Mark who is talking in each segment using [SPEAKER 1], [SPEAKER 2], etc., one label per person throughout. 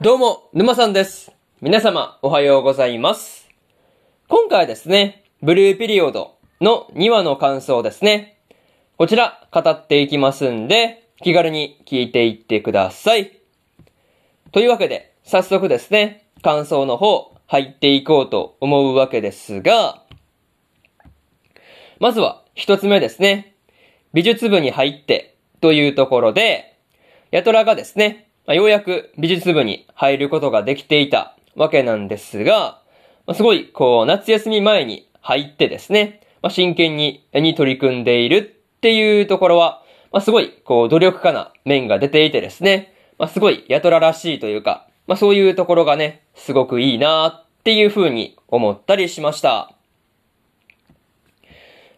[SPEAKER 1] どうも、沼さんです。皆様、おはようございます。今回はですね、ブルーピリオドの2話の感想ですね。こちら、語っていきますんで、気軽に聞いていってください。というわけで、早速ですね、感想の方、入っていこうと思うわけですが、まずは、一つ目ですね。美術部に入って、というところで、ヤトラがですね、まあようやく美術部に入ることができていたわけなんですが、まあすごい、こう、夏休み前に入ってですね、まあ真剣に絵に取り組んでいるっていうところは、まあすごい、こう、努力家な面が出ていてですね、まあすごい、ヤトラらしいというか、まあそういうところがね、すごくいいなっていう風に思ったりしました。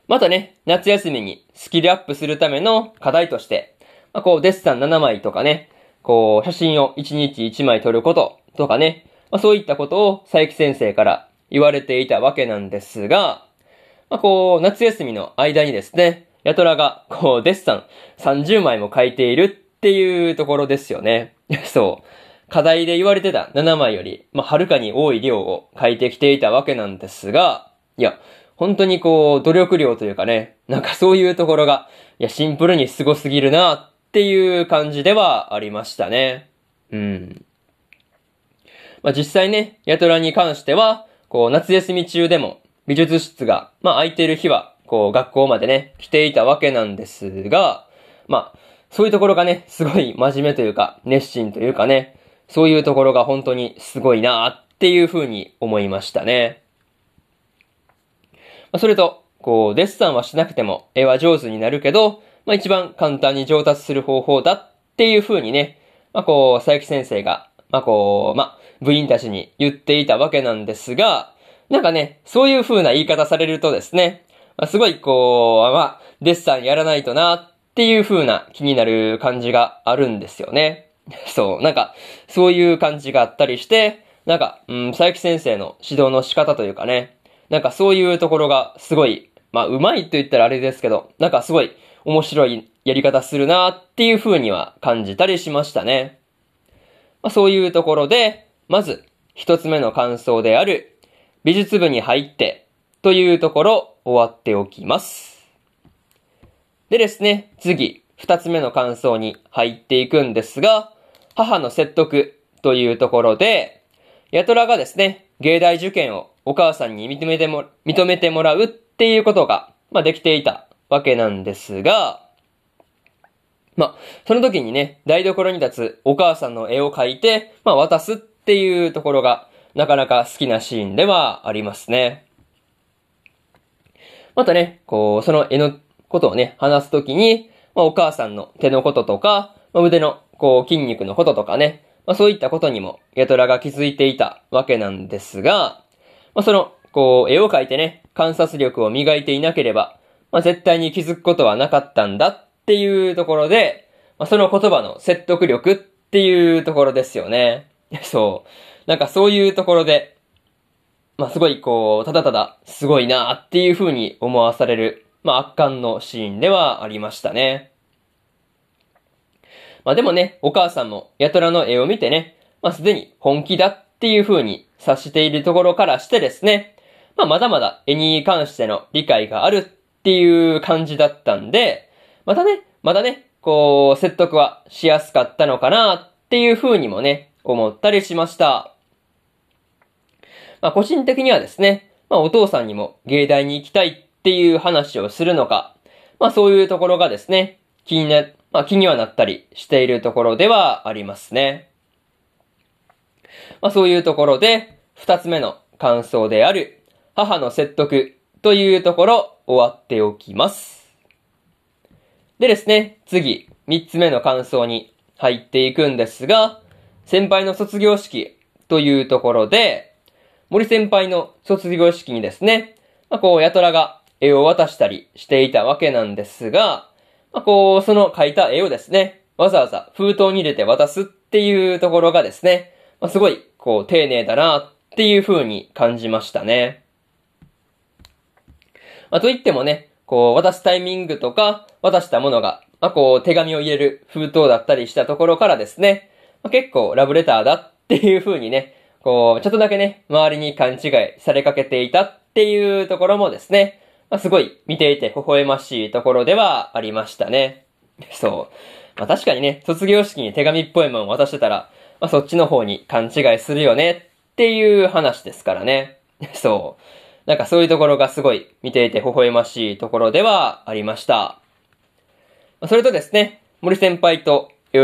[SPEAKER 1] またね、夏休みにスキルアップするための課題として、まあ、こう、デッサン7枚とかね、こう、写真を1日1枚撮ることとかね、まあ、そういったことを佐伯先生から言われていたわけなんですが、まあ、こう、夏休みの間にですね、ヤトラが、こう、デッサン30枚も描いているっていうところですよね。そう。課題で言われてた7枚より、まあ、はるかに多い量を書いてきていたわけなんですが、いや、本当にこう、努力量というかね、なんかそういうところが、いや、シンプルに凄すぎるなっていう感じではありましたね。うん。まあ、実際ね、ヤトラに関しては、こう、夏休み中でも、美術室が、まあ、空いてる日は、こう、学校までね、来ていたわけなんですが、まあ、そういうところがね、すごい真面目というか、熱心というかね、そういうところが本当にすごいなっていうふうに思いましたね。まあ、それと、こう、デッサンはしなくても絵は上手になるけど、まあ一番簡単に上達する方法だっていう風にね、まあこう、佐伯先生が、まあこう、まあ部員たちに言っていたわけなんですが、なんかね、そういう風な言い方されるとですね、まあ、すごいこう、まあ、デッサンやらないとなっていう風な気になる感じがあるんですよね。そう、なんか、そういう感じがあったりして、なんか、うん、佐伯先生の指導の仕方というかね、なんかそういうところがすごい、まあ、うまいと言ったらあれですけど、なんかすごい面白いやり方するなっていう風には感じたりしましたね。まあ、そういうところで、まず、一つ目の感想である、美術部に入って、というところ、終わっておきます。でですね、次、二つ目の感想に入っていくんですが、母の説得というところで、ヤトラがですね、芸大受験をお母さんに認めても、認めてもらうっていうことが、まあできていたわけなんですが、ま、その時にね、台所に立つお母さんの絵を描いて、まあ渡すっていうところが、なかなか好きなシーンではありますね。またね、こう、その絵のことをね、話すときに、まあお母さんの手のこととか、まあ、腕の、こう、筋肉のこととかね、まあそういったことにも、ヤトラが気づいていたわけなんですが、まあその、こう、絵を描いてね、観察力を磨いていなければ、まあ絶対に気づくことはなかったんだっていうところで、まあその言葉の説得力っていうところですよね。そう。なんかそういうところで、まあすごいこう、ただただすごいなっていう風に思わされる、まあ圧巻のシーンではありましたね。まあでもね、お母さんもヤトラの絵を見てね、まあすでに本気だっていう風に察しているところからしてですね、まあまだまだ絵に関しての理解があるっていう感じだったんで、またね、まだね、こう、説得はしやすかったのかなっていう風にもね、思ったりしました。まあ個人的にはですね、まあお父さんにも芸大に行きたいっていう話をするのか、まあそういうところがですね、気にな、まあ気にはなったりしているところではありますね。まあそういうところで、二つ目の感想である、母の説得というところ終わっておきます。でですね、次、三つ目の感想に入っていくんですが、先輩の卒業式というところで、森先輩の卒業式にですね、まあこう、ヤトラが絵を渡したりしていたわけなんですが、まあこう、その描いた絵をですね、わざわざ封筒に入れて渡すっていうところがですね、まあすごい、こう、丁寧だなっていう風に感じましたね。まあ、と言ってもね、こう、渡すタイミングとか、渡したものが、まあ、こう、手紙を入れる封筒だったりしたところからですね、まあ、結構ラブレターだっていう風にね、こう、ちょっとだけね、周りに勘違いされかけていたっていうところもですね、まあ、すごい見ていて微笑ましいところではありましたね。そう。まあ、確かにね、卒業式に手紙っぽいもの渡してたら、まあ、そっちの方に勘違いするよねっていう話ですからね。そう。なんかそういうところがすごい見ていて微笑ましいところではありました。それとですね、森先輩と絵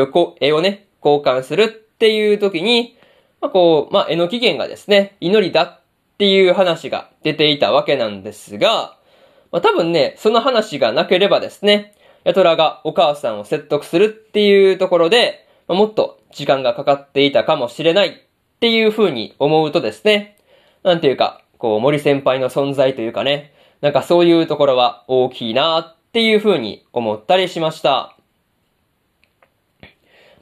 [SPEAKER 1] をね、交換するっていう時に、まあ、こう、まあ、絵の起源がですね、祈りだっていう話が出ていたわけなんですが、まあ、多分ね、その話がなければですね、ヤトラがお母さんを説得するっていうところで、まあ、もっと時間がかかっていたかもしれないっていう風に思うとですね、なんていうか、こう、森先輩の存在というかね、なんかそういうところは大きいなっていう風に思ったりしました。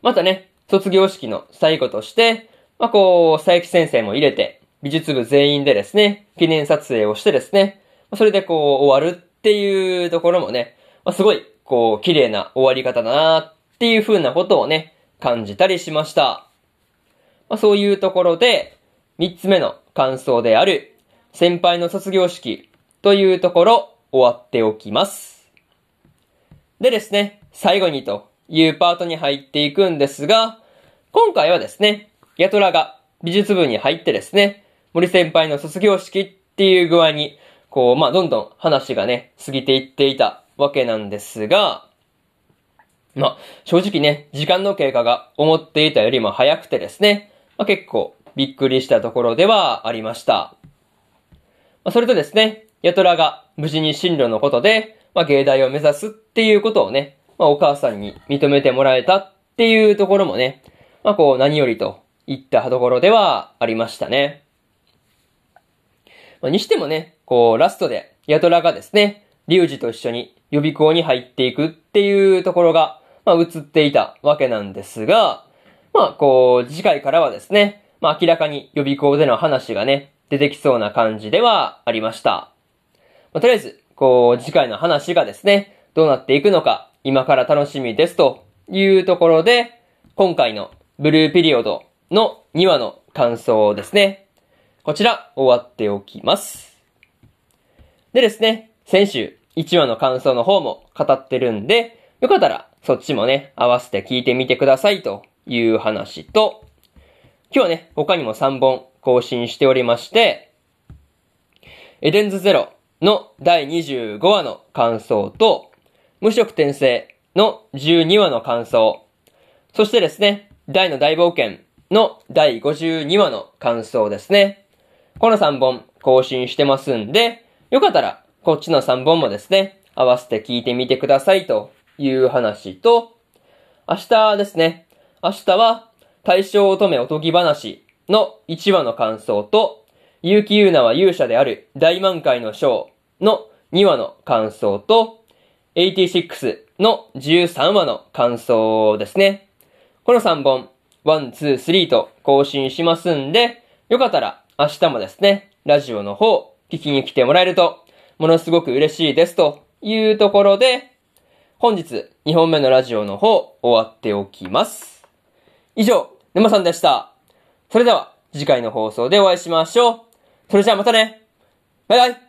[SPEAKER 1] またね、卒業式の最後として、まあ、こう、佐伯先生も入れて、美術部全員でですね、記念撮影をしてですね、それでこう、終わるっていうところもね、まあ、すごい、こう、綺麗な終わり方だなっていう風なことをね、感じたりしました。まあ、そういうところで、三つ目の感想である、先輩の卒業式というところ終わっておきます。でですね、最後にというパートに入っていくんですが、今回はですね、ヤトラが美術部に入ってですね、森先輩の卒業式っていう具合に、こう、まあ、どんどん話がね、過ぎていっていたわけなんですが、まあ、正直ね、時間の経過が思っていたよりも早くてですね、まあ、結構びっくりしたところではありました。まあ、それとですね、ヤトラが無事に進路のことで、まあ、芸大を目指すっていうことをね、まあ、お母さんに認めてもらえたっていうところもね、まあ、こう、何よりといったところではありましたね。まあ、にしてもね、こう、ラストで、ヤトラがですね、リュウジと一緒に予備校に入っていくっていうところが、まあ、映っていたわけなんですが、まあ、こう、次回からはですね、まあ、明らかに予備校での話がね、出てきそうな感じではありました。まあ、とりあえず、こう、次回の話がですね、どうなっていくのか、今から楽しみですというところで、今回のブルーピリオドの2話の感想ですね。こちら、終わっておきます。でですね、先週、1話の感想の方も語ってるんで、よかったら、そっちもね、合わせて聞いてみてくださいという話と、今日はね、他にも3本更新しておりまして、エデンズゼロの第25話の感想と、無色転生の12話の感想、そしてですね、大の大冒険の第52話の感想ですね。この3本更新してますんで、よかったらこっちの3本もですね、合わせて聞いてみてくださいという話と、明日ですね、明日は大正乙女おとぎ話の1話の感想と、結城優奈は勇者である大満開のショーの2話の感想と、86の13話の感想ですね。この3本、1、2、3と更新しますんで、よかったら明日もですね、ラジオの方、聞きに来てもらえると、ものすごく嬉しいですというところで、本日2本目のラジオの方、終わっておきます。以上、沼さんでした。それでは、次回の放送でお会いしましょう。それじゃあまたねバイバイ